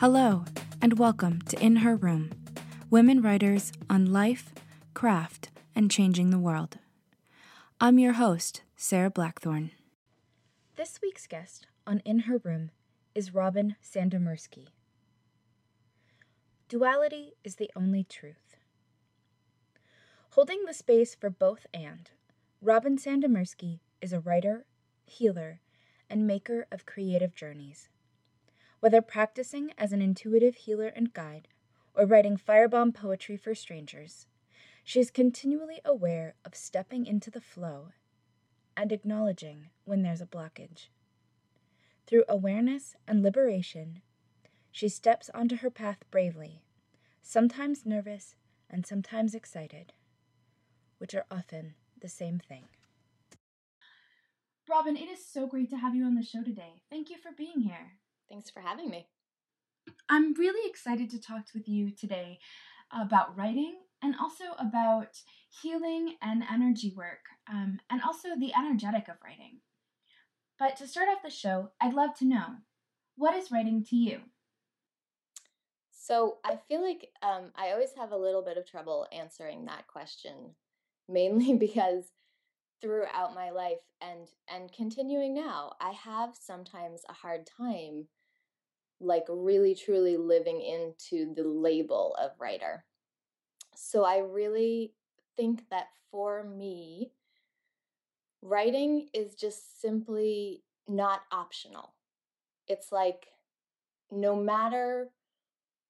Hello, and welcome to In Her Room Women Writers on Life, Craft, and Changing the World. I'm your host, Sarah Blackthorne. This week's guest on In Her Room is Robin Sandomierski. Duality is the only truth. Holding the space for both and, Robin Sandomierski is a writer, healer, and maker of creative journeys. Whether practicing as an intuitive healer and guide, or writing firebomb poetry for strangers, she is continually aware of stepping into the flow and acknowledging when there's a blockage. Through awareness and liberation, she steps onto her path bravely, sometimes nervous and sometimes excited, which are often the same thing. Robin, it is so great to have you on the show today. Thank you for being here. Thanks for having me. I'm really excited to talk with you today about writing and also about healing and energy work, um, and also the energetic of writing. But to start off the show, I'd love to know what is writing to you? So I feel like um, I always have a little bit of trouble answering that question, mainly because throughout my life and and continuing now, I have sometimes a hard time like really truly living into the label of writer. So I really think that for me, writing is just simply not optional. It's like no matter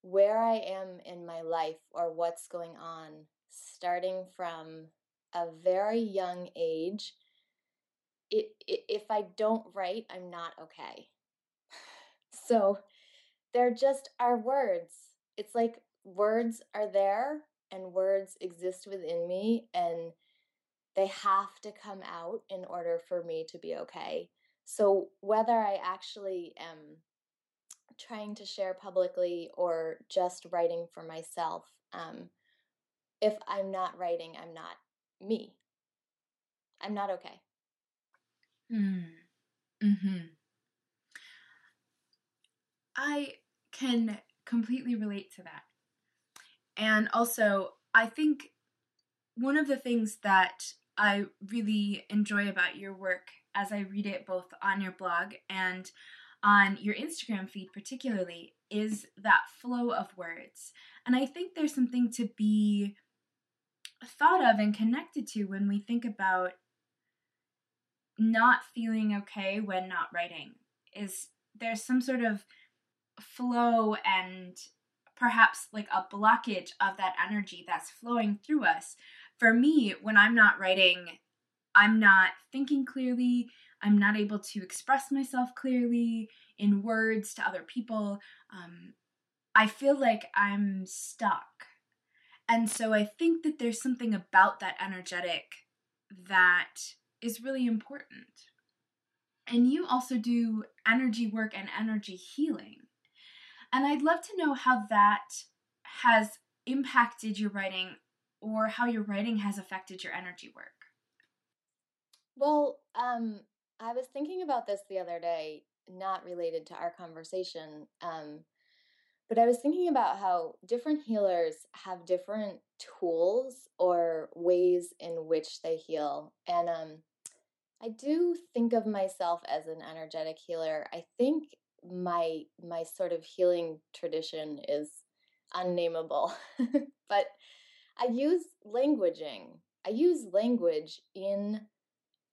where I am in my life or what's going on, starting from a very young age, it, it, if I don't write, I'm not okay. So they're just our words. It's like words are there and words exist within me and they have to come out in order for me to be okay. So whether I actually am trying to share publicly or just writing for myself, um, if I'm not writing, I'm not me. I'm not okay. Hmm. Hmm. I can completely relate to that. And also, I think one of the things that I really enjoy about your work as I read it both on your blog and on your Instagram feed, particularly, is that flow of words. And I think there's something to be thought of and connected to when we think about not feeling okay when not writing. Is there's some sort of flow and perhaps like a blockage of that energy that's flowing through us. For me, when I'm not writing, I'm not thinking clearly, I'm not able to express myself clearly in words to other people. Um, I feel like I'm stuck. And so I think that there's something about that energetic that is really important. And you also do energy work and energy healing. And I'd love to know how that has impacted your writing or how your writing has affected your energy work. Well, um, I was thinking about this the other day, not related to our conversation, um, but I was thinking about how different healers have different tools or ways in which they heal. And um, I do think of myself as an energetic healer. I think my my sort of healing tradition is unnameable but i use languaging. I use language in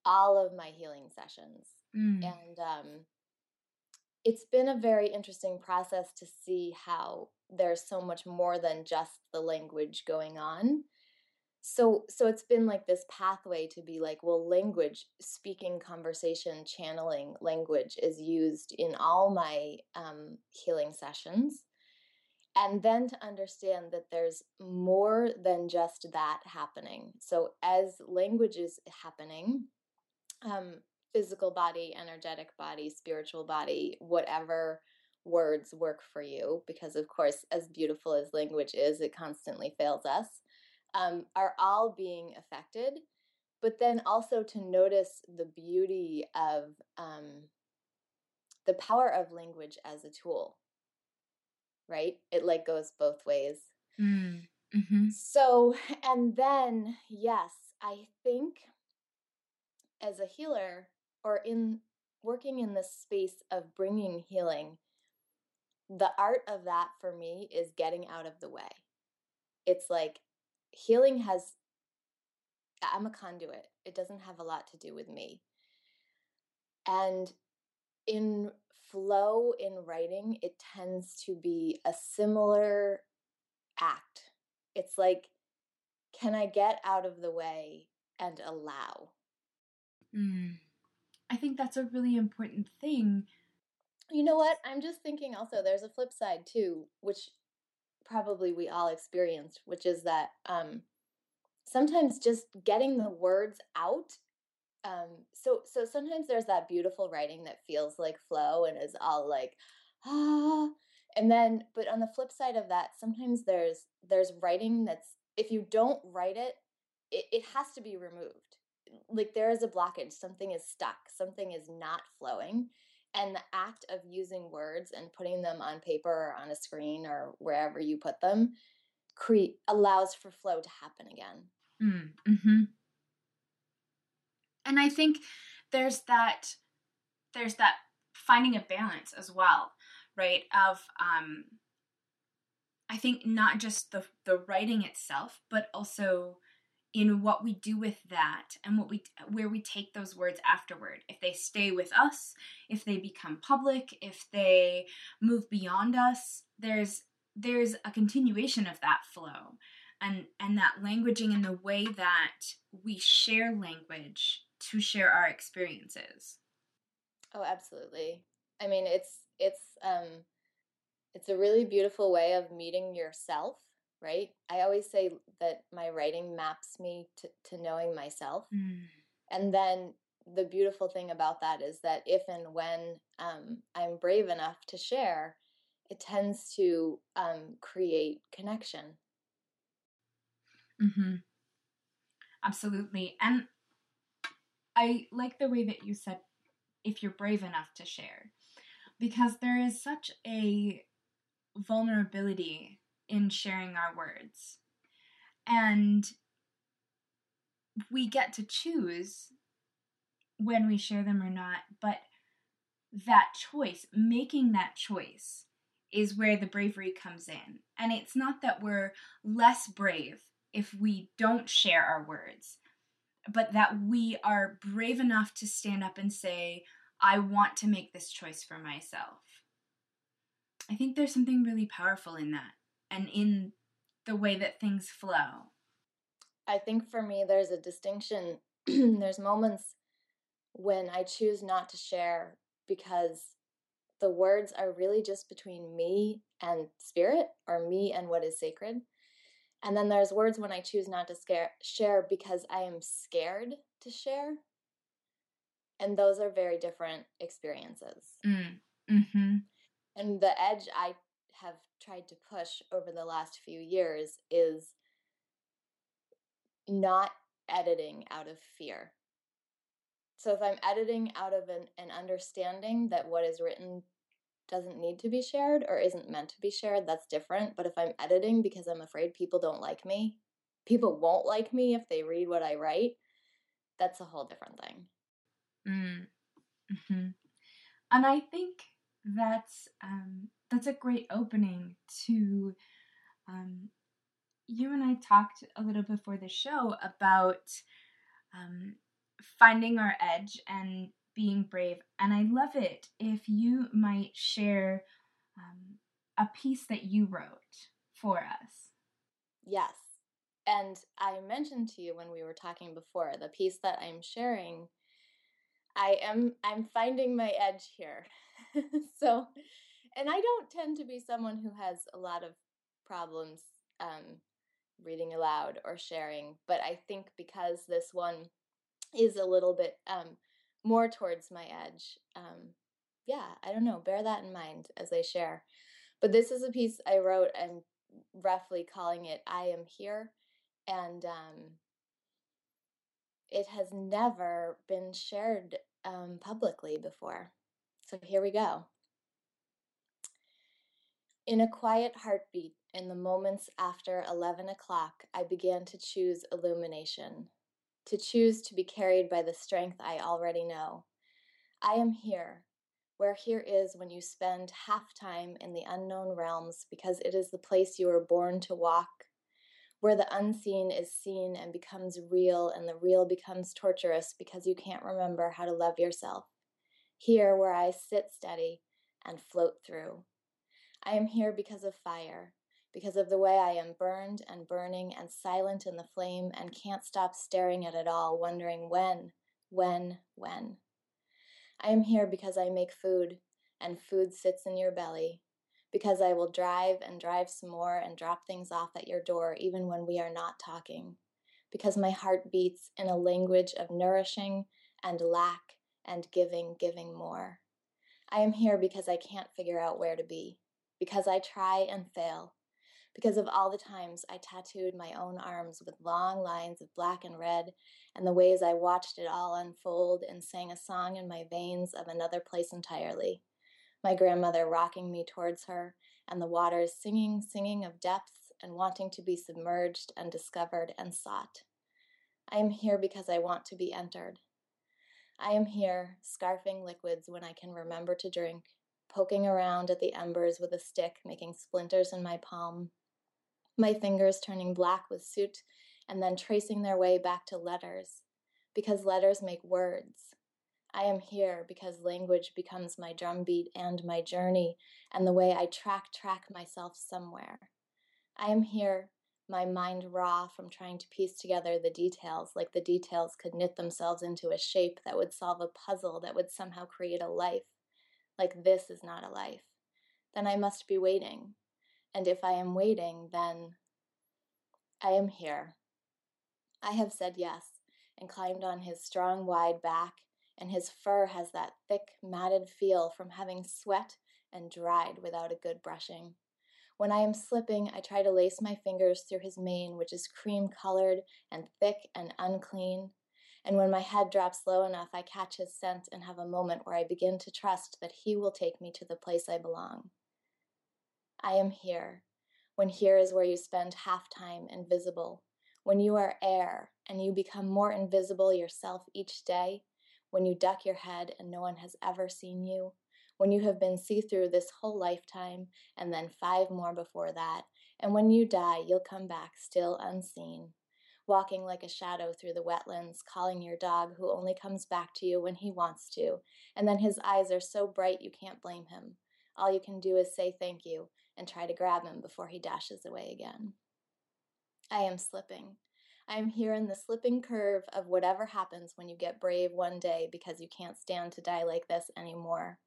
all of my healing sessions. Mm. and um, it's been a very interesting process to see how there's so much more than just the language going on so so it's been like this pathway to be like well language speaking conversation channeling language is used in all my um, healing sessions. And then to understand that there's more than just that happening. So as language is happening um, physical body energetic body spiritual body whatever words work for you because of course as beautiful as language is it constantly fails us um, are all being affected, but then also to notice the beauty of um, the power of language as a tool. right? It like goes both ways. Mm. Mm-hmm. So, and then, yes, I think as a healer or in working in this space of bringing healing, the art of that for me is getting out of the way. It's like healing has, I'm a conduit, it doesn't have a lot to do with me. And in flow in writing, it tends to be a similar act. It's like, can I get out of the way and allow? Mm. I think that's a really important thing. You know what? I'm just thinking also there's a flip side too, which probably we all experienced, which is that um, sometimes just getting the words out. Um, so so sometimes there's that beautiful writing that feels like flow and is all like ah, and then but on the flip side of that, sometimes there's there's writing that's if you don't write it, it, it has to be removed. Like there is a blockage. Something is stuck. Something is not flowing and the act of using words and putting them on paper or on a screen or wherever you put them create allows for flow to happen again mm, mm-hmm. and i think there's that there's that finding a balance as well right of um i think not just the the writing itself but also in what we do with that and what we where we take those words afterward. If they stay with us if they become public if they move beyond us there's there's a continuation of that flow and and that languaging in the way that we share language to share our experiences. Oh absolutely. I mean it's it's um it's a really beautiful way of meeting yourself right? I always say that my writing maps me to, to knowing myself. Mm. And then the beautiful thing about that is that if and when um, I'm brave enough to share, it tends to um, create connection. Mm-hmm. Absolutely. And I like the way that you said, if you're brave enough to share, because there is such a vulnerability in sharing our words. And we get to choose when we share them or not, but that choice, making that choice, is where the bravery comes in. And it's not that we're less brave if we don't share our words, but that we are brave enough to stand up and say, I want to make this choice for myself. I think there's something really powerful in that and in the way that things flow? I think for me, there's a distinction. there's moments when I choose not to share because the words are really just between me and spirit or me and what is sacred. And then there's words when I choose not to scare, share because I am scared to share. And those are very different experiences. Mm. Mm-hmm. And the edge I have tried to push over the last few years is not editing out of fear. So if I'm editing out of an, an understanding that what is written doesn't need to be shared or isn't meant to be shared, that's different. But if I'm editing because I'm afraid people don't like me, people won't like me if they read what I write, that's a whole different thing. Mm. Mm-hmm. And I think that's um, that's a great opening to. Um, you and I talked a little before the show about um, finding our edge and being brave, and I love it if you might share um, a piece that you wrote for us. Yes. And I mentioned to you when we were talking before, the piece that I'm sharing, I am I'm finding my edge here. so and I don't tend to be someone who has a lot of problems um, reading aloud or sharing, but I think because this one is a little bit um, more towards my edge, um, yeah, I don't know, bear that in mind as I share. But this is a piece I wrote and roughly calling it I Am Here. And um, it has never been shared um, publicly before. So here we go. In a quiet heartbeat, in the moments after 11 o'clock, I began to choose illumination, to choose to be carried by the strength I already know. I am here, where here is when you spend half time in the unknown realms because it is the place you were born to walk, where the unseen is seen and becomes real, and the real becomes torturous because you can't remember how to love yourself. Here, where I sit steady and float through. I am here because of fire, because of the way I am burned and burning and silent in the flame and can't stop staring at it all, wondering when, when, when. I am here because I make food, and food sits in your belly, because I will drive and drive some more and drop things off at your door even when we are not talking, because my heart beats in a language of nourishing and lack and giving, giving more. I am here because I can't figure out where to be, because I try and fail, because of all the times I tattooed my own arms with long lines of black and red, and the ways I watched it all unfold and sang a song in my veins of another place entirely. My grandmother rocking me towards her, and the waters singing, singing of depths and wanting to be submerged and discovered and sought. I am here because I want to be entered. I am here, scarfing liquids when I can remember to drink, poking around at the embers with a stick, making splinters in my palm, my fingers turning black with soot and then tracing their way back to letters, because letters make words. I am here because language becomes my drumbeat and my journey and the way I track track myself somewhere. I am here, my mind raw from trying to piece together the details, like the details could knit themselves into a shape that would solve a puzzle that would somehow create a life. Like this is not a life. Then I must be waiting, and if I am waiting, then I am here. I have said yes and climbed on his strong, wide back, and his fur has that thick, matted feel from having sweat and dried without a good brushing. When I am slipping, I try to lace my fingers through his mane, which is cream colored and thick and unclean. And when my head drops low enough, I catch his scent and have a moment where I begin to trust that he will take me to the place I belong. I am here, when here is where you spend half time invisible, when you are air and you become more invisible yourself each day, when you duck your head and no one has ever seen you, when you have been see through this whole lifetime and then five more before that, and when you die, you'll come back still unseen, walking like a shadow through the wetlands, calling your dog who only comes back to you when he wants to, and then his eyes are so bright you can't blame him. All you can do is say thank you and try to grab him before he dashes away again. I am slipping. I am here in the slipping curve of whatever happens when you get brave one day because you can't stand to die like this anymore.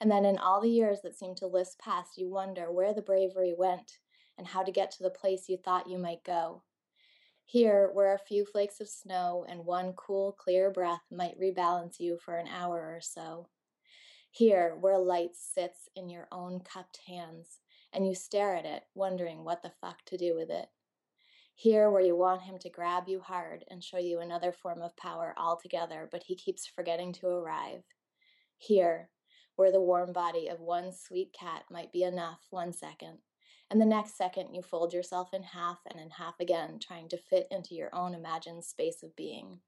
And then in all the years that seem to list past, you wonder where the bravery went and how to get to the place you thought you might go. Here, where a few flakes of snow and one cool, clear breath might rebalance you for an hour or so. Here, where light sits in your own cupped hands, and you stare at it, wondering what the fuck to do with it. Here, where you want him to grab you hard and show you another form of power altogether, but he keeps forgetting to arrive. Here, where the warm body of one sweet cat might be enough one second, and the next second you fold yourself in half and in half again, trying to fit into your own imagined space of being.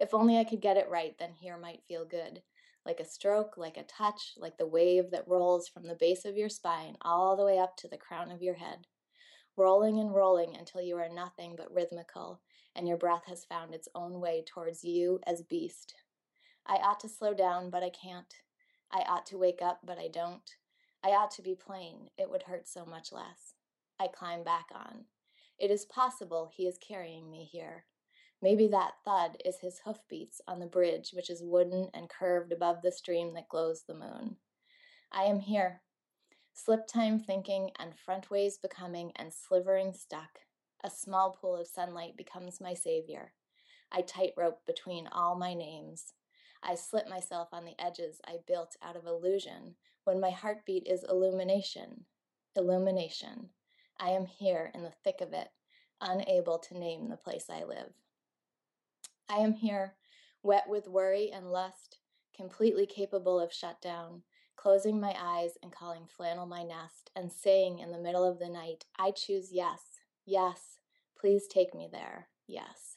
If only I could get it right, then here might feel good, like a stroke, like a touch, like the wave that rolls from the base of your spine all the way up to the crown of your head, rolling and rolling until you are nothing but rhythmical, and your breath has found its own way towards you as beast. I ought to slow down, but I can't. I ought to wake up, but I don't. I ought to be plain, it would hurt so much less. I climb back on. It is possible he is carrying me here. Maybe that thud is his hoofbeats on the bridge, which is wooden and curved above the stream that glows the moon. I am here. Slip time thinking and frontways becoming and slivering stuck. A small pool of sunlight becomes my savior. I tightrope between all my names. I slip myself on the edges I built out of illusion when my heartbeat is illumination. Illumination. I am here in the thick of it, unable to name the place I live. I am here, wet with worry and lust, completely capable of shutdown, closing my eyes and calling flannel my nest and saying in the middle of the night, I choose yes, yes, please take me there, yes.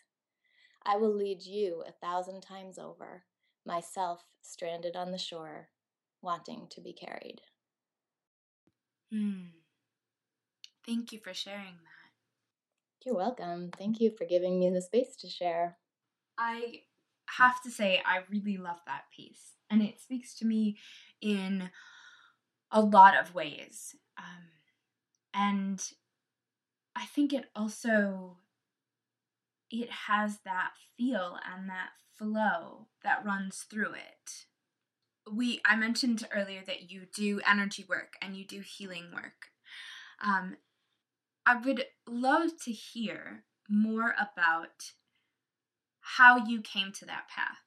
I will lead you a thousand times over, myself stranded on the shore, wanting to be carried. Hmm. Thank you for sharing that. You're welcome. Thank you for giving me the space to share. I have to say, I really love that piece, and it speaks to me in a lot of ways. Um, and I think it also it has that feel and that flow that runs through it. We I mentioned earlier that you do energy work and you do healing work. Um, I would love to hear more about how you came to that path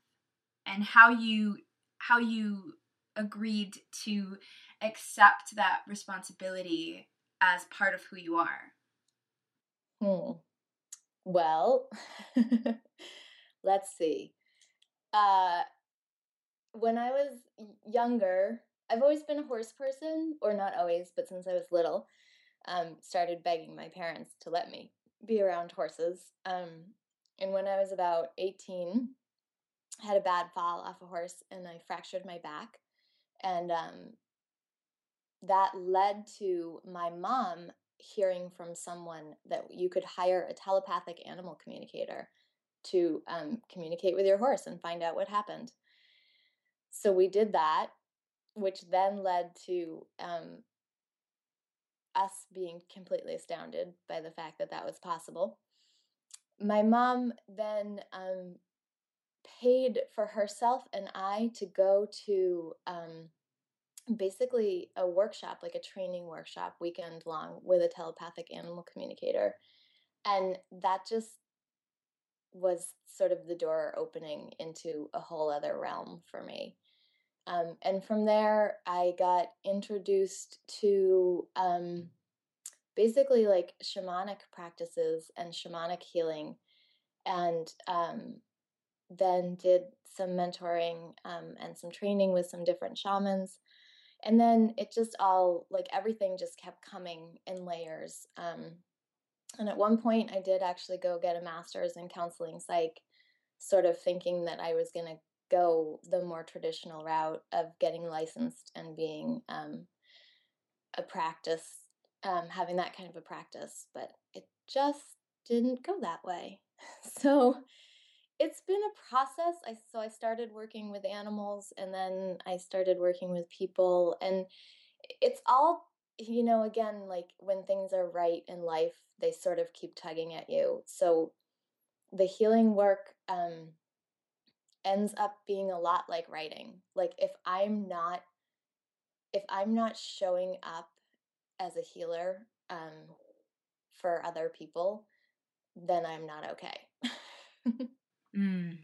and how you how you agreed to accept that responsibility as part of who you are. Hmm. Well, let's see. Uh, when I was younger, I've always been a horse person, or not always, but since I was little, um, started begging my parents to let me be around horses. Um, and when I was about 18, I had a bad fall off a horse and I fractured my back. And um, that led to my mom hearing from someone that you could hire a telepathic animal communicator to um, communicate with your horse and find out what happened. So we did that, which then led to um, us being completely astounded by the fact that that was possible. My mom then um, paid for herself and I to go to um, basically a workshop, like a training workshop, weekend long with a telepathic animal communicator. And that just was sort of the door opening into a whole other realm for me. Um, and from there, I got introduced to um, basically like shamanic practices and shamanic healing, and um, then did some mentoring um, and some training with some different shamans. And then it just all like everything just kept coming in layers. And at one point, I did actually go get a master's in counseling psych, sort of thinking that I was going to go the more traditional route of getting licensed and being um, a practice, um, having that kind of a practice, but it just didn't go that way. So it's been a process. I so I started working with animals and then I started working with people and it's all you know again like when things are right in life they sort of keep tugging at you. So the healing work um ends up being a lot like writing. Like if I'm not if I'm not showing up as a healer um, for other people, then I'm not okay. mm.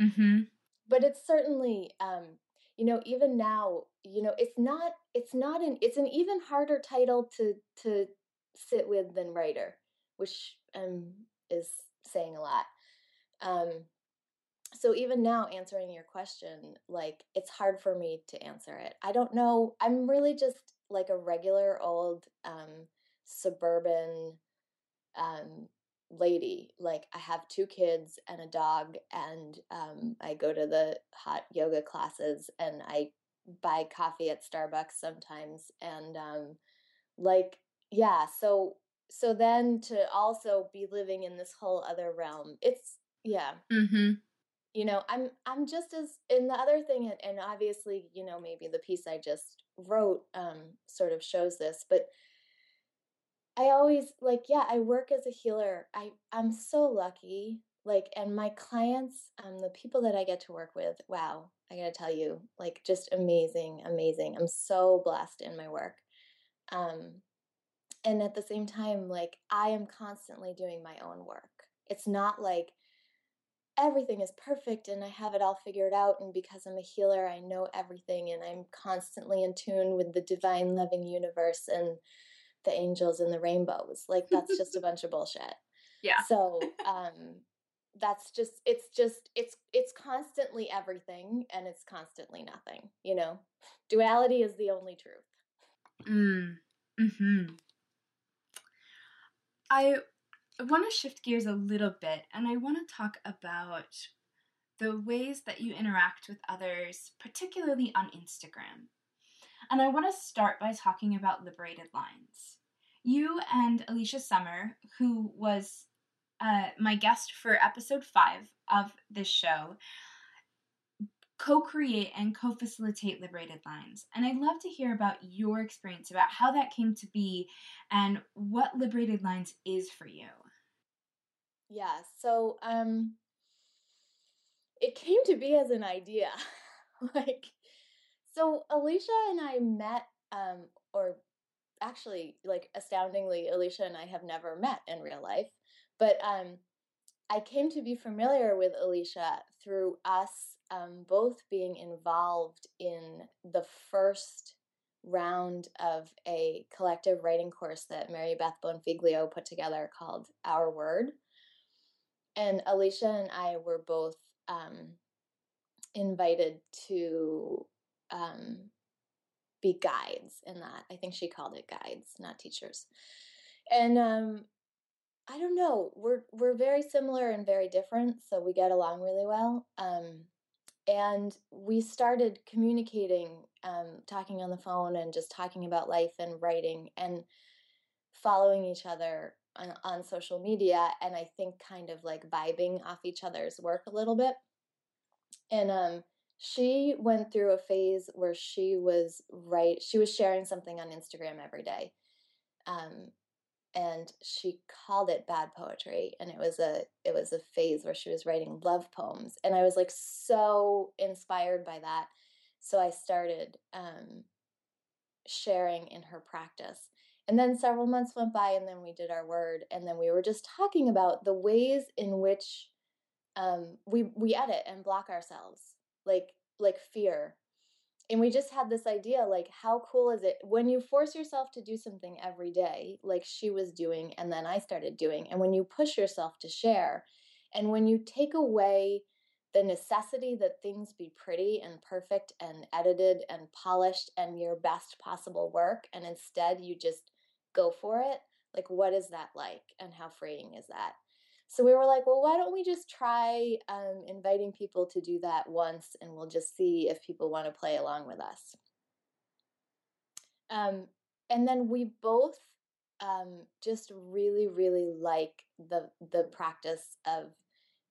Mm-hmm. But it's certainly, um, you know, even now, you know, it's not, it's not an, it's an even harder title to to sit with than writer, which um is saying a lot. Um, so even now answering your question like it's hard for me to answer it i don't know i'm really just like a regular old um, suburban um, lady like i have two kids and a dog and um, i go to the hot yoga classes and i buy coffee at starbucks sometimes and um, like yeah so so then to also be living in this whole other realm it's yeah. Mm-hmm. You know i'm i'm just as in the other thing and obviously you know maybe the piece i just wrote um sort of shows this but i always like yeah i work as a healer i i'm so lucky like and my clients um the people that i get to work with wow i gotta tell you like just amazing amazing i'm so blessed in my work um and at the same time like i am constantly doing my own work it's not like everything is perfect and I have it all figured out. And because I'm a healer, I know everything and I'm constantly in tune with the divine loving universe and the angels and the rainbows. Like, that's just a bunch of bullshit. Yeah. So, um, that's just it's just it's it's constantly everything and it's constantly nothing you know duality is the only truth mm. hmm i want to shift gears a little bit and i want to talk about the ways that you interact with others particularly on instagram and i want to start by talking about liberated lines you and alicia summer who was uh, my guest for episode five of this show, co create and co facilitate Liberated Lines. And I'd love to hear about your experience, about how that came to be, and what Liberated Lines is for you. Yeah, so um, it came to be as an idea. like, so Alicia and I met, um, or actually, like, astoundingly, Alicia and I have never met in real life. But um, I came to be familiar with Alicia through us um, both being involved in the first round of a collective writing course that Mary Beth Bonfiglio put together called Our Word. And Alicia and I were both um, invited to um, be guides in that. I think she called it guides, not teachers. And um, I don't know. We're we're very similar and very different, so we get along really well. Um, and we started communicating, um, talking on the phone, and just talking about life and writing, and following each other on, on social media. And I think kind of like vibing off each other's work a little bit. And um, she went through a phase where she was right. She was sharing something on Instagram every day. Um, and she called it bad poetry and it was a it was a phase where she was writing love poems and i was like so inspired by that so i started um, sharing in her practice and then several months went by and then we did our word and then we were just talking about the ways in which um, we we edit and block ourselves like like fear. And we just had this idea like how cool is it when you force yourself to do something every day like she was doing and then i started doing and when you push yourself to share and when you take away the necessity that things be pretty and perfect and edited and polished and your best possible work and instead you just go for it like what is that like and how freeing is that so we were like, well, why don't we just try um, inviting people to do that once and we'll just see if people want to play along with us. Um, and then we both um, just really, really like the the practice of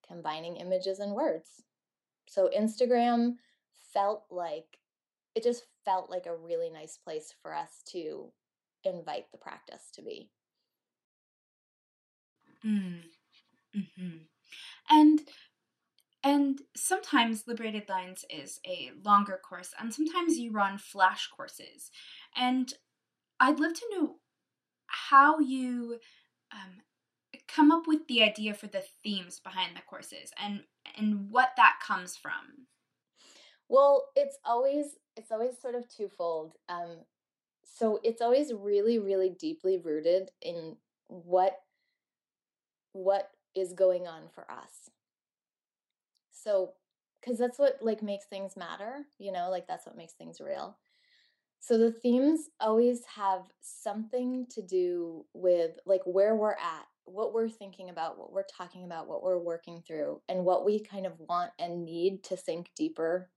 combining images and words. So Instagram felt like it just felt like a really nice place for us to invite the practice to be. Mm. Mm-hmm. And and sometimes Liberated Lines is a longer course, and sometimes you run flash courses. And I'd love to know how you um, come up with the idea for the themes behind the courses and and what that comes from. Well, it's always it's always sort of twofold. Um, so it's always really, really deeply rooted in what what is going on for us. So, because that's what like makes things matter, you know, like that's what makes things real. So the themes always have something to do with like where we're at, what we're thinking about, what we're talking about, what we're working through, and what we kind of want and need to sink deeper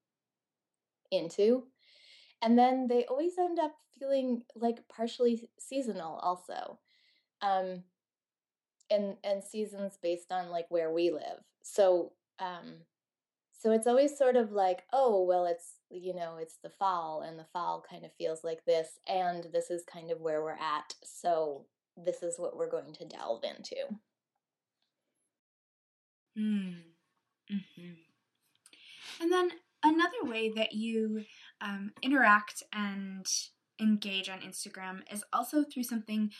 into. And then they always end up feeling like partially seasonal also. Um, and and seasons based on like where we live. So um so it's always sort of like, oh, well it's you know, it's the fall and the fall kind of feels like this and this is kind of where we're at. So this is what we're going to delve into. Hmm. Mm-hmm. And then another way that you um, interact and engage on Instagram is also through something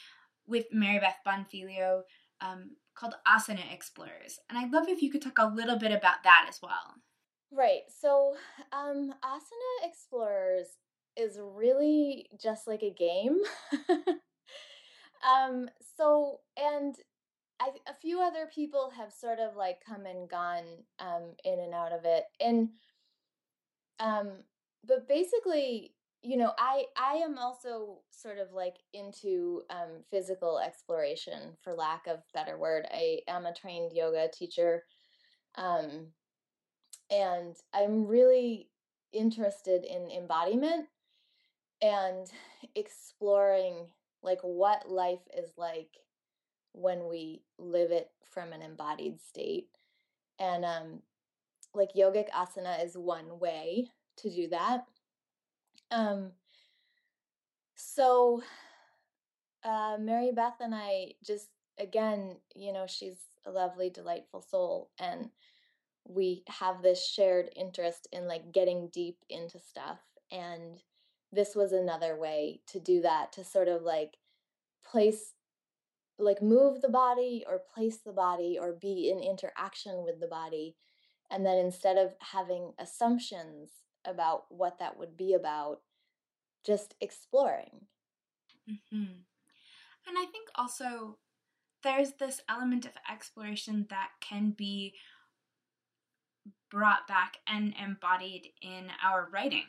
with Mary Beth Bonfiglio um, called Asana Explorers. And I'd love if you could talk a little bit about that as well. Right. So, um, Asana Explorers is really just like a game. um, so, and I, a few other people have sort of like come and gone um, in and out of it, and um, but basically, you know, I I am also sort of like into um, physical exploration, for lack of better word. I am a trained yoga teacher, um, and I'm really interested in embodiment and exploring like what life is like when we live it from an embodied state. And um, like yogic asana is one way to do that. Um, so uh, Mary Beth and I just again, you know, she's a lovely, delightful soul, and we have this shared interest in like getting deep into stuff. And this was another way to do that, to sort of like place like move the body or place the body or be in interaction with the body and then instead of having assumptions about what that would be about just exploring mm-hmm. and i think also there's this element of exploration that can be brought back and embodied in our writing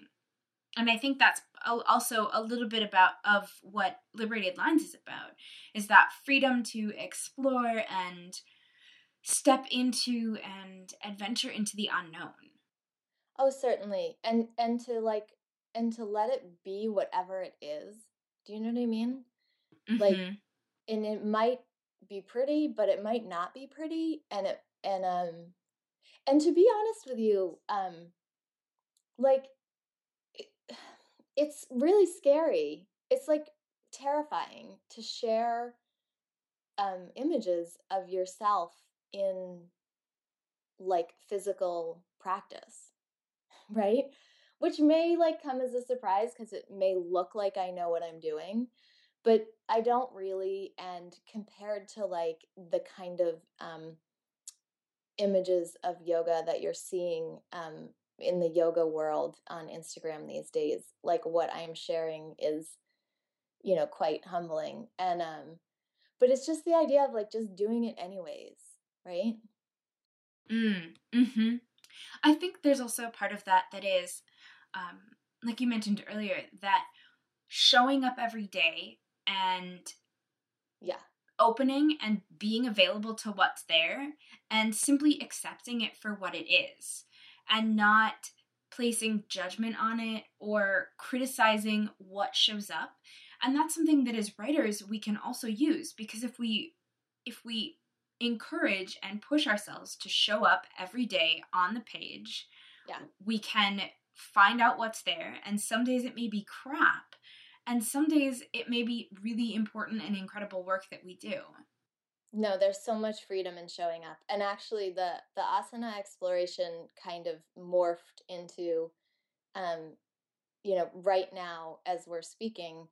and I think that's also a little bit about of what Liberated Lines is about is that freedom to explore and step into and adventure into the unknown. Oh, certainly. And and to like and to let it be whatever it is. Do you know what I mean? Mm-hmm. Like and it might be pretty, but it might not be pretty and it and um and to be honest with you, um like it's really scary. It's like terrifying to share um, images of yourself in like physical practice, right? Which may like come as a surprise because it may look like I know what I'm doing, but I don't really. And compared to like the kind of um, images of yoga that you're seeing um, in the yoga world on Instagram these days. Like what I am sharing is, you know, quite humbling. And um, but it's just the idea of like just doing it anyways, right? Mm. Hmm. I think there's also a part of that that is, um, like you mentioned earlier, that showing up every day and yeah opening and being available to what's there and simply accepting it for what it is and not placing judgment on it or criticizing what shows up. And that's something that as writers we can also use because if we if we encourage and push ourselves to show up every day on the page, yeah. we can find out what's there and some days it may be crap and some days it may be really important and incredible work that we do no there's so much freedom in showing up and actually the the asana exploration kind of morphed into um you know right now as we're speaking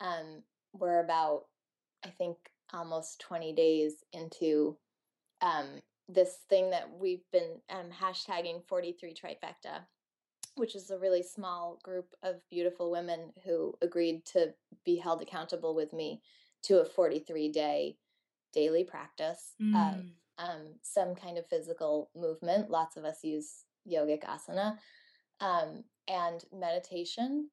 um we're about i think almost 20 days into um this thing that we've been um, hashtagging 43 trifecta which is a really small group of beautiful women who agreed to be held accountable with me to a 43 day daily practice mm. of um, some kind of physical movement. Lots of us use yogic asana um, and meditation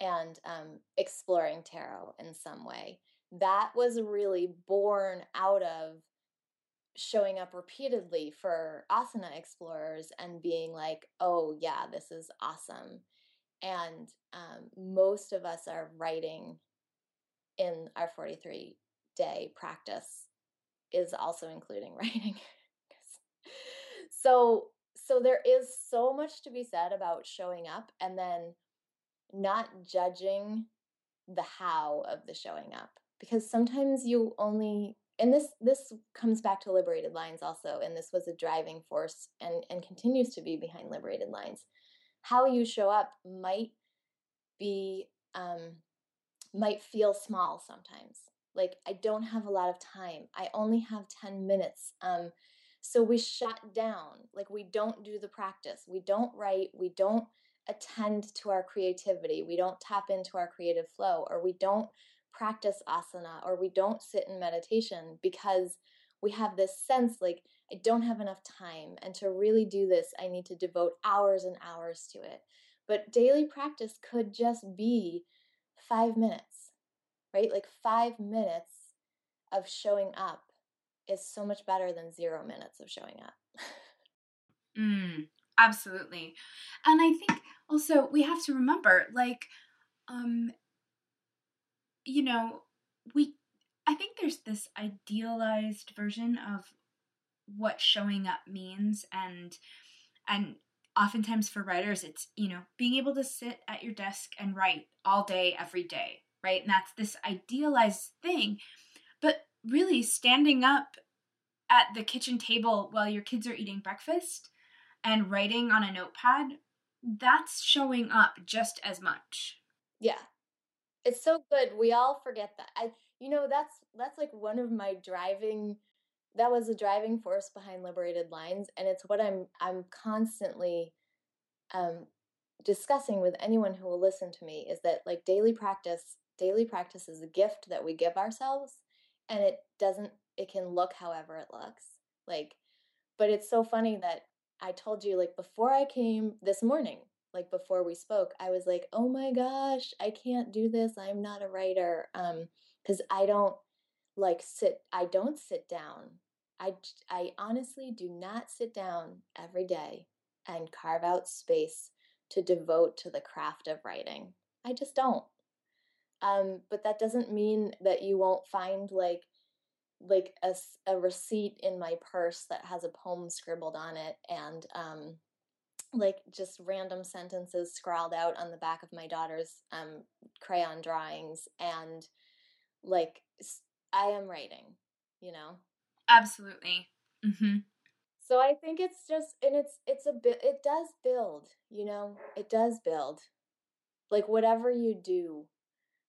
and um, exploring tarot in some way. That was really born out of showing up repeatedly for asana explorers and being like, oh, yeah, this is awesome. And um, most of us are writing in our 43 day practice is also including writing. so so there is so much to be said about showing up and then not judging the how of the showing up because sometimes you only and this this comes back to liberated lines also and this was a driving force and and continues to be behind liberated lines. How you show up might be um might feel small sometimes. Like i don't have a lot of time. I only have 10 minutes um so we shut down. Like we don't do the practice. We don't write. We don't attend to our creativity. We don't tap into our creative flow or we don't practice asana or we don't sit in meditation because we have this sense like I don't have enough time. And to really do this, I need to devote hours and hours to it. But daily practice could just be five minutes, right? Like five minutes of showing up is so much better than zero minutes of showing up. mm, absolutely. And I think also we have to remember like, um, you know, we, I think there's this idealized version of what showing up means and and oftentimes for writers it's you know being able to sit at your desk and write all day every day right? And that's this idealized thing. But really standing up at the kitchen table while your kids are eating breakfast and writing on a notepad that's showing up just as much. Yeah it's so good we all forget that i you know that's that's like one of my driving that was a driving force behind liberated lines and it's what i'm i'm constantly um, discussing with anyone who will listen to me is that like daily practice daily practice is a gift that we give ourselves and it doesn't it can look however it looks like but it's so funny that i told you like before i came this morning like before we spoke i was like oh my gosh i can't do this i'm not a writer um because i don't like sit i don't sit down I, I honestly do not sit down every day and carve out space to devote to the craft of writing. I just don't. Um, but that doesn't mean that you won't find like like a, a receipt in my purse that has a poem scribbled on it and um, like just random sentences scrawled out on the back of my daughter's um, crayon drawings and like i am writing you know Absolutely. Mm-hmm. So I think it's just, and it's it's a bit. It does build. You know, it does build. Like whatever you do,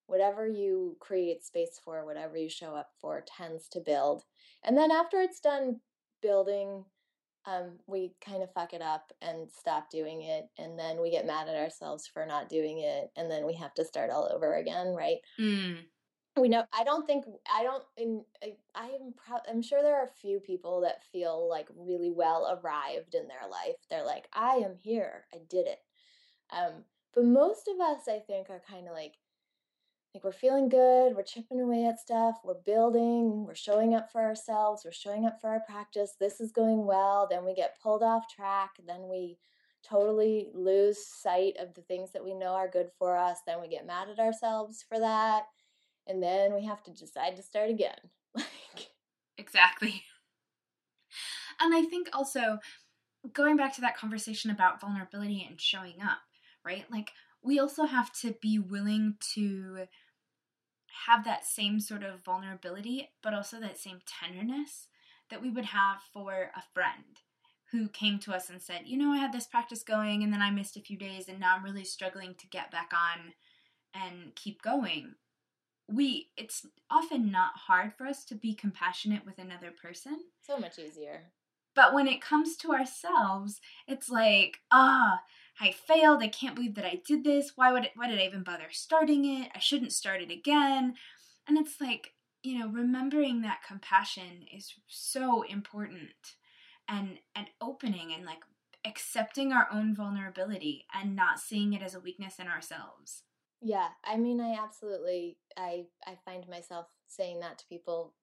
whatever you create space for, whatever you show up for, tends to build. And then after it's done building, um, we kind of fuck it up and stop doing it, and then we get mad at ourselves for not doing it, and then we have to start all over again, right? Mm. We know i don't think i don't in i am proud i'm sure there are a few people that feel like really well arrived in their life. They're like i am here. I did it. Um but most of us i think are kind of like like we're feeling good we're chipping away at stuff we're building we're showing up for ourselves we're showing up for our practice this is going well then we get pulled off track then we totally lose sight of the things that we know are good for us then we get mad at ourselves for that and then we have to decide to start again. like exactly. And I think also going back to that conversation about vulnerability and showing up, right? Like we also have to be willing to have that same sort of vulnerability, but also that same tenderness that we would have for a friend who came to us and said, You know, I had this practice going and then I missed a few days and now I'm really struggling to get back on and keep going. We it's often not hard for us to be compassionate with another person. So much easier. But when it comes to ourselves it's like ah i failed i can't believe that i did this why would it, why did i even bother starting it? I shouldn't start it again. And it's like you know remembering that compassion is so important and and opening and like accepting our own vulnerability and not seeing it as a weakness in ourselves. Yeah, I mean, I absolutely, I I find myself saying that to people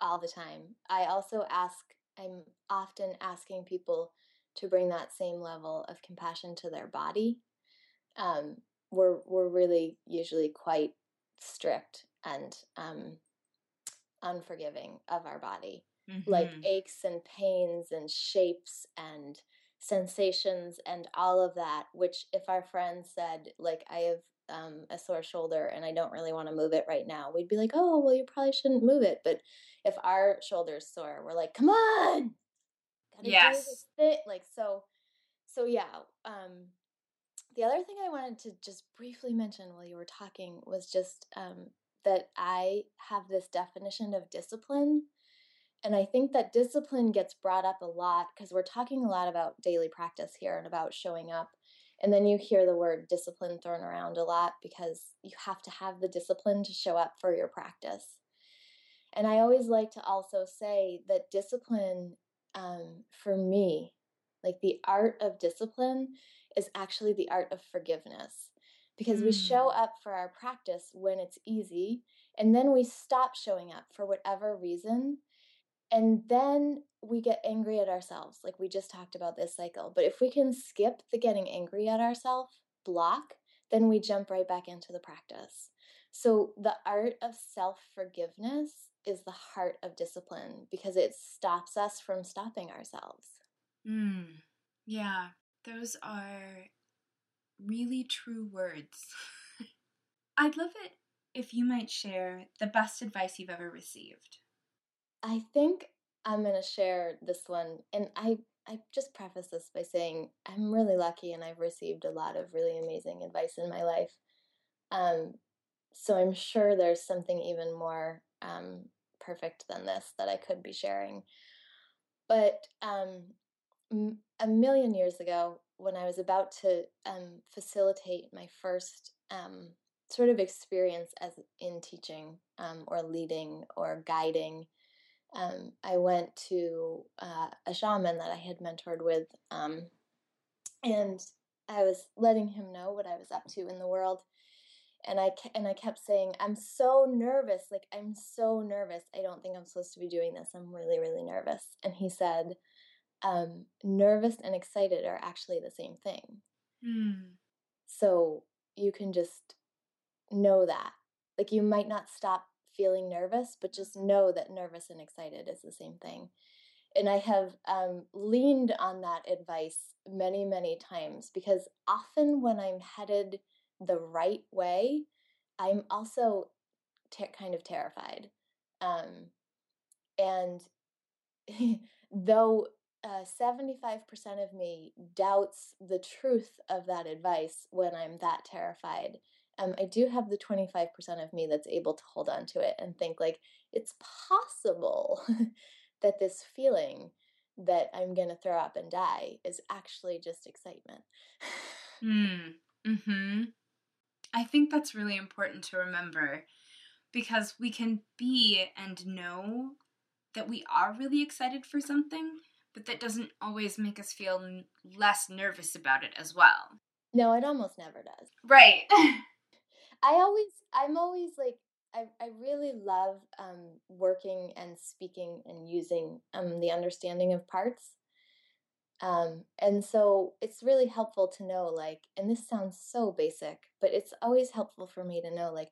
all the time. I also ask, I'm often asking people to bring that same level of compassion to their body. Um, we're we're really usually quite strict and um, unforgiving of our body, mm-hmm. like aches and pains and shapes and sensations and all of that. Which, if our friend said, like, I have um, a sore shoulder and I don't really want to move it right now, we'd be like, oh, well, you probably shouldn't move it. But if our shoulder's sore, we're like, come on, gotta yes, fit. Like so, so yeah. Um, the other thing I wanted to just briefly mention while you were talking was just um, that I have this definition of discipline. And I think that discipline gets brought up a lot because we're talking a lot about daily practice here and about showing up. And then you hear the word discipline thrown around a lot because you have to have the discipline to show up for your practice. And I always like to also say that discipline um, for me, like the art of discipline, is actually the art of forgiveness because mm. we show mm. up for our practice when it's easy and then we stop showing up for whatever reason and then we get angry at ourselves like we just talked about this cycle but if we can skip the getting angry at ourselves block then we jump right back into the practice so the art of self forgiveness is the heart of discipline because it stops us from stopping ourselves mm. yeah those are really true words. I'd love it if you might share the best advice you've ever received. I think I'm going to share this one. And I, I just preface this by saying I'm really lucky and I've received a lot of really amazing advice in my life. Um, so I'm sure there's something even more um, perfect than this that I could be sharing. But um, a million years ago, when I was about to um, facilitate my first um, sort of experience as in teaching um, or leading or guiding, um, I went to uh, a shaman that I had mentored with, um, and I was letting him know what I was up to in the world. And I and I kept saying, "I'm so nervous. Like I'm so nervous. I don't think I'm supposed to be doing this. I'm really, really nervous." And he said, um, nervous and excited are actually the same thing. Mm. So you can just know that. Like you might not stop feeling nervous, but just know that nervous and excited is the same thing. And I have um, leaned on that advice many, many times because often when I'm headed the right way, I'm also ter- kind of terrified. Um, and though uh, 75% of me doubts the truth of that advice when I'm that terrified. Um, I do have the 25% of me that's able to hold on to it and think, like, it's possible that this feeling that I'm going to throw up and die is actually just excitement. mm. Hmm. I think that's really important to remember because we can be and know that we are really excited for something, but that doesn't always make us feel n- less nervous about it as well. No, it almost never does. Right. I always, I'm always like, I, I really love um, working and speaking and using um, the understanding of parts. Um, and so it's really helpful to know, like, and this sounds so basic, but it's always helpful for me to know, like,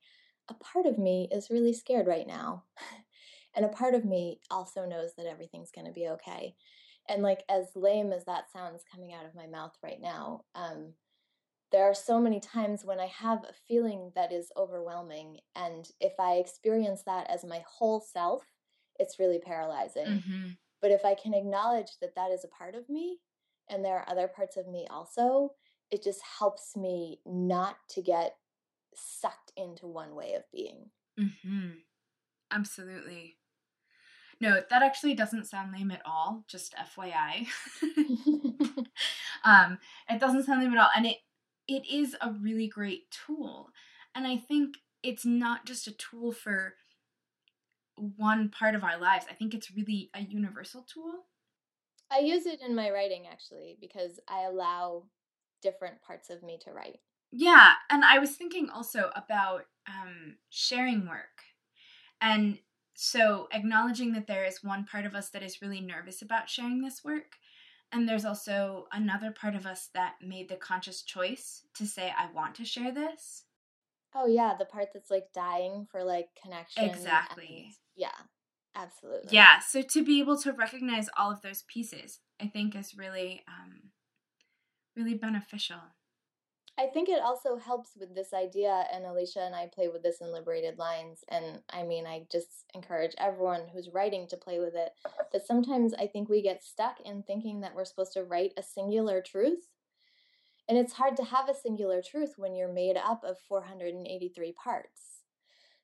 a part of me is really scared right now. and a part of me also knows that everything's going to be okay and like as lame as that sounds coming out of my mouth right now um, there are so many times when i have a feeling that is overwhelming and if i experience that as my whole self it's really paralyzing mm-hmm. But if i can acknowledge that that is a part of me and there are other parts of me also it just helps me not to get sucked into one way of being mm-hmm. absolutely no, that actually doesn't sound lame at all, just FYI. um, it doesn't sound lame at all. And it it is a really great tool. And I think it's not just a tool for one part of our lives. I think it's really a universal tool. I use it in my writing actually because I allow different parts of me to write. Yeah, and I was thinking also about um, sharing work and so, acknowledging that there is one part of us that is really nervous about sharing this work, and there's also another part of us that made the conscious choice to say, I want to share this. Oh, yeah, the part that's like dying for like connection. Exactly. And, yeah, absolutely. Yeah, so to be able to recognize all of those pieces, I think is really, um, really beneficial. I think it also helps with this idea, and Alicia and I play with this in Liberated Lines. And I mean, I just encourage everyone who's writing to play with it. That sometimes I think we get stuck in thinking that we're supposed to write a singular truth. And it's hard to have a singular truth when you're made up of 483 parts.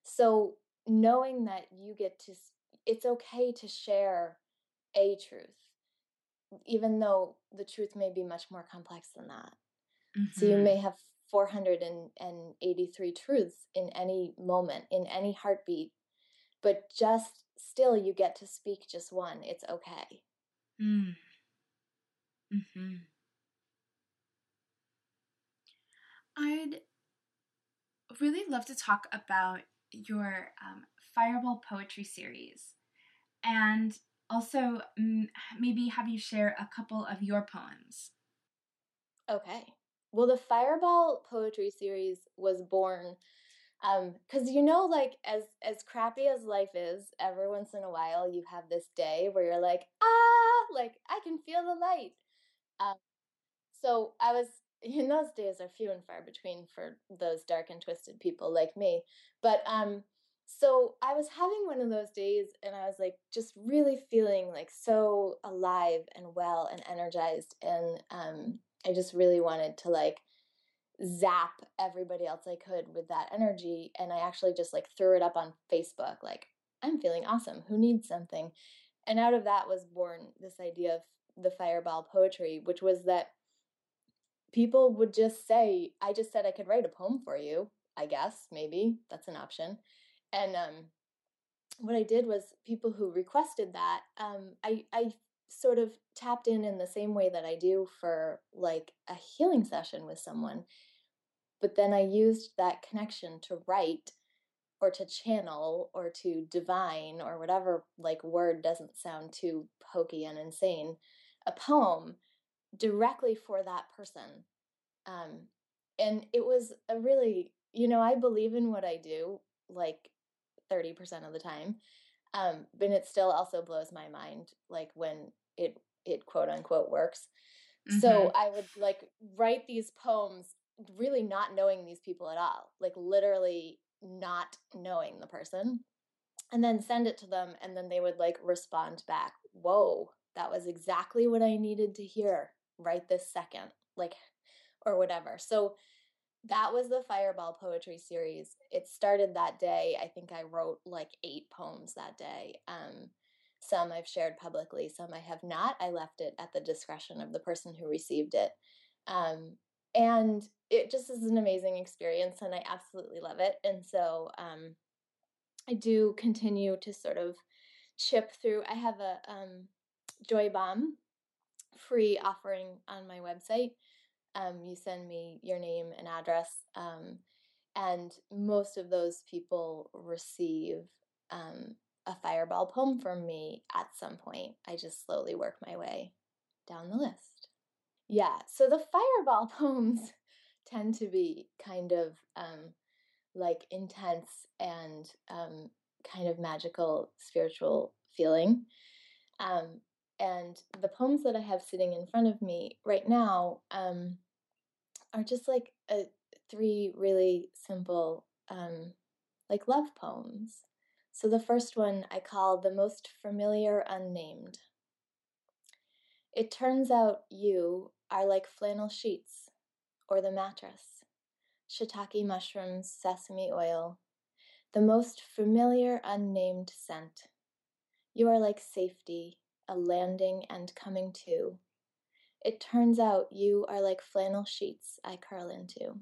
So, knowing that you get to, it's okay to share a truth, even though the truth may be much more complex than that. Mm-hmm. So you mm-hmm. may have 483 truths in any moment, in any heartbeat, but just still you get to speak just one. It's okay. Mm. hmm I'd really love to talk about your um, Fireball Poetry Series and also mm, maybe have you share a couple of your poems. Okay. Well, the Fireball Poetry Series was born um because you know like as as crappy as life is every once in a while you have this day where you're like ah like i can feel the light um so i was in those days are few and far between for those dark and twisted people like me but um so i was having one of those days and i was like just really feeling like so alive and well and energized and um i just really wanted to like zap everybody else I could with that energy. And I actually just like threw it up on Facebook, like, I'm feeling awesome. Who needs something? And out of that was born this idea of the fireball poetry, which was that people would just say, I just said I could write a poem for you, I guess, maybe that's an option. And um, what I did was people who requested that, um, I, I sort of tapped in in the same way that I do for like a healing session with someone. But then I used that connection to write or to channel or to divine or whatever like word doesn't sound too hokey and insane a poem directly for that person um, and it was a really you know i believe in what i do like 30% of the time um, but it still also blows my mind, like when it it quote unquote works. Mm-hmm. So I would like write these poems, really not knowing these people at all, like literally not knowing the person, and then send it to them, and then they would like respond back. Whoa, that was exactly what I needed to hear right this second, like, or whatever. So that was the Fireball Poetry Series. It started that day. I think I wrote like eight poems that day. Um, some I've shared publicly, some I have not. I left it at the discretion of the person who received it. Um, and it just is an amazing experience, and I absolutely love it. And so um, I do continue to sort of chip through. I have a um, Joy Bomb free offering on my website um, you send me your name and address, um, and most of those people receive um, a fireball poem from me at some point. I just slowly work my way down the list. Yeah, so the fireball poems tend to be kind of um, like intense and um, kind of magical, spiritual feeling. Um, and the poems that I have sitting in front of me right now, um, are just like a, three really simple, um, like love poems. So the first one I call The Most Familiar Unnamed. It turns out you are like flannel sheets or the mattress, shiitake mushrooms, sesame oil, the most familiar unnamed scent. You are like safety, a landing and coming to, it turns out you are like flannel sheets I curl into.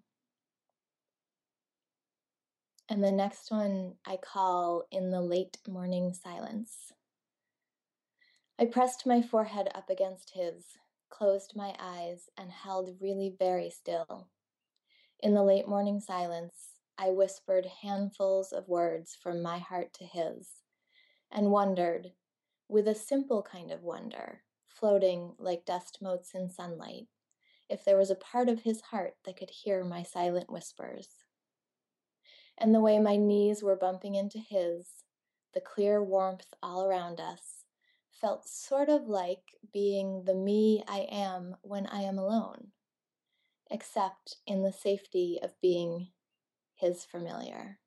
And the next one I call In the Late Morning Silence. I pressed my forehead up against his, closed my eyes, and held really very still. In the late morning silence, I whispered handfuls of words from my heart to his, and wondered, with a simple kind of wonder, floating like dust motes in sunlight, if there was a part of his heart that could hear my silent whispers. And the way my knees were bumping into his, the clear warmth all around us, felt sort of like being the me I am when I am alone, except in the safety of being his familiar.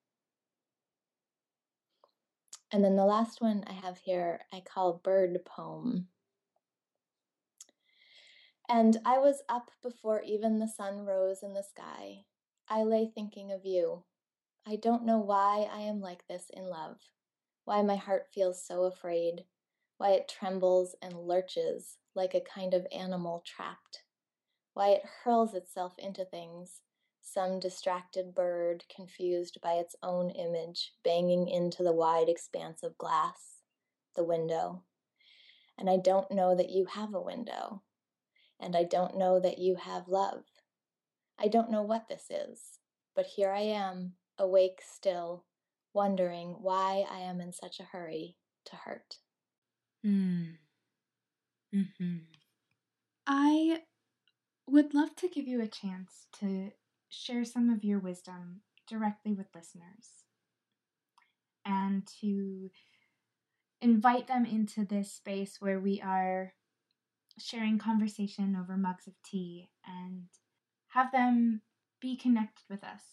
And then the last one I have here I call Bird Poem. And I was up before even the sun rose in the sky. I lay thinking of you. I don't know why I am like this in love, why my heart feels so afraid, why it trembles and lurches like a kind of animal trapped, why it hurls itself into things, some distracted bird confused by its own image banging into the wide expanse of glass. the window. And I don't know that you have a window. And I don't know that you have love. I don't know what this is, but here I am, awake still, wondering why I am in such a hurry to hurt. Hmm. Mm. hmm I would love to give you a chance to share some of your wisdom directly with listeners and to invite them into this space where we are sharing conversation over mugs of tea and have them be connected with us.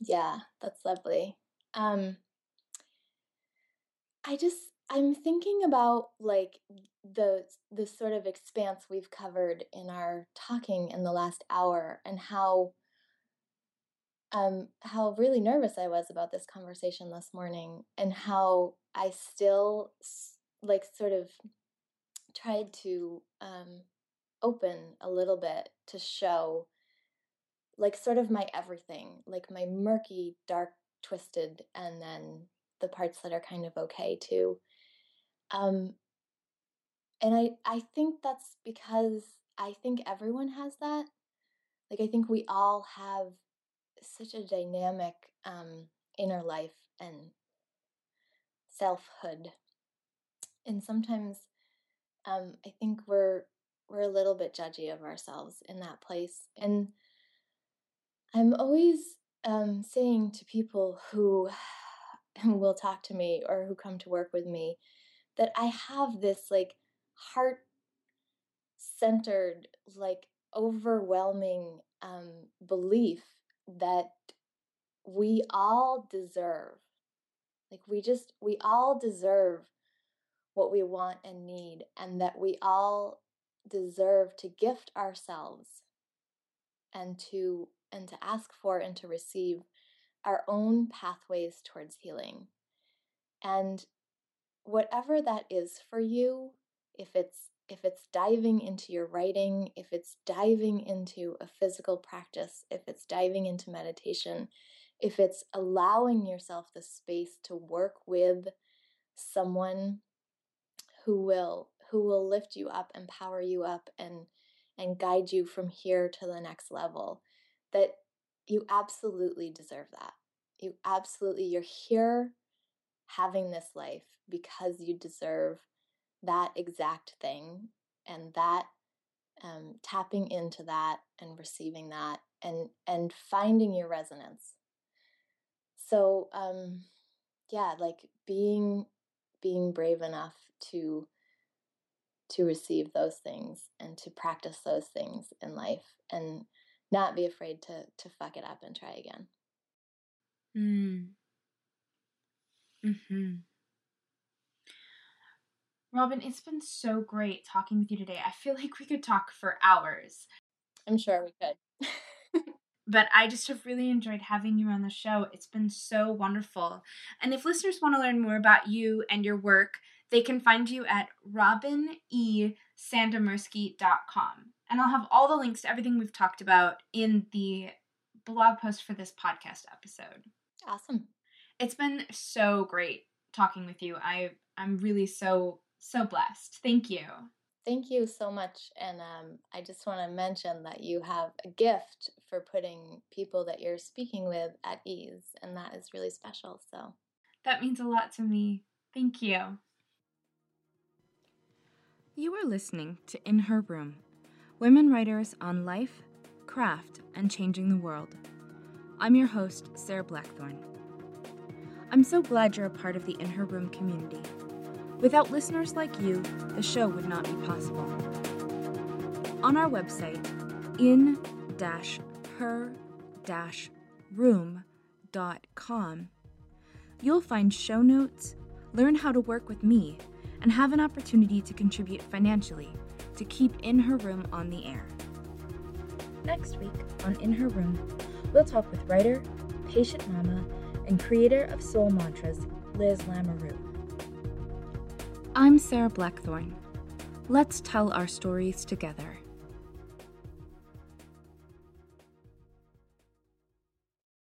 Yeah, that's lovely. Um I just I'm thinking about like the the sort of expanse we've covered in our talking in the last hour and how um how really nervous I was about this conversation this morning and how I still like sort of tried to um open a little bit to show like sort of my everything, like my murky, dark, twisted and then the parts that are kind of okay too. Um, and I I think that's because I think everyone has that. Like I think we all have such a dynamic um, inner life and selfhood, and sometimes um, I think we're we're a little bit judgy of ourselves in that place. And I'm always um, saying to people who who will talk to me or who come to work with me that I have this like heart centered, like overwhelming um, belief that we all deserve. Like we just, we all deserve what we want and need, and that we all deserve to gift ourselves and to and to ask for and to receive our own pathways towards healing. And whatever that is for you, if it's if it's diving into your writing, if it's diving into a physical practice, if it's diving into meditation, if it's allowing yourself the space to work with someone who will who will lift you up, empower you up and and guide you from here to the next level, that you absolutely deserve that. You absolutely you're here having this life because you deserve that exact thing and that um, tapping into that and receiving that and and finding your resonance so um yeah like being being brave enough to to receive those things and to practice those things in life and not be afraid to to fuck it up and try again mm. Hmm Robin, it's been so great talking with you today. I feel like we could talk for hours. I'm sure we could. but I just have really enjoyed having you on the show. It's been so wonderful. And if listeners want to learn more about you and your work, they can find you at robinesandomierski.com. And I'll have all the links to everything we've talked about in the blog post for this podcast episode. Awesome. It's been so great talking with you. I I'm really so so blessed. Thank you. Thank you so much. And um, I just want to mention that you have a gift for putting people that you're speaking with at ease, and that is really special. So that means a lot to me. Thank you. You are listening to In Her Room Women Writers on Life, Craft, and Changing the World. I'm your host, Sarah Blackthorne. I'm so glad you're a part of the In Her Room community. Without listeners like you, the show would not be possible. On our website, in her room.com, you'll find show notes, learn how to work with me, and have an opportunity to contribute financially to keep In Her Room on the air. Next week on In Her Room, we'll talk with writer, patient mama, and creator of soul mantras, Liz Lamoreux. I'm Sarah Blackthorne. Let's tell our stories together.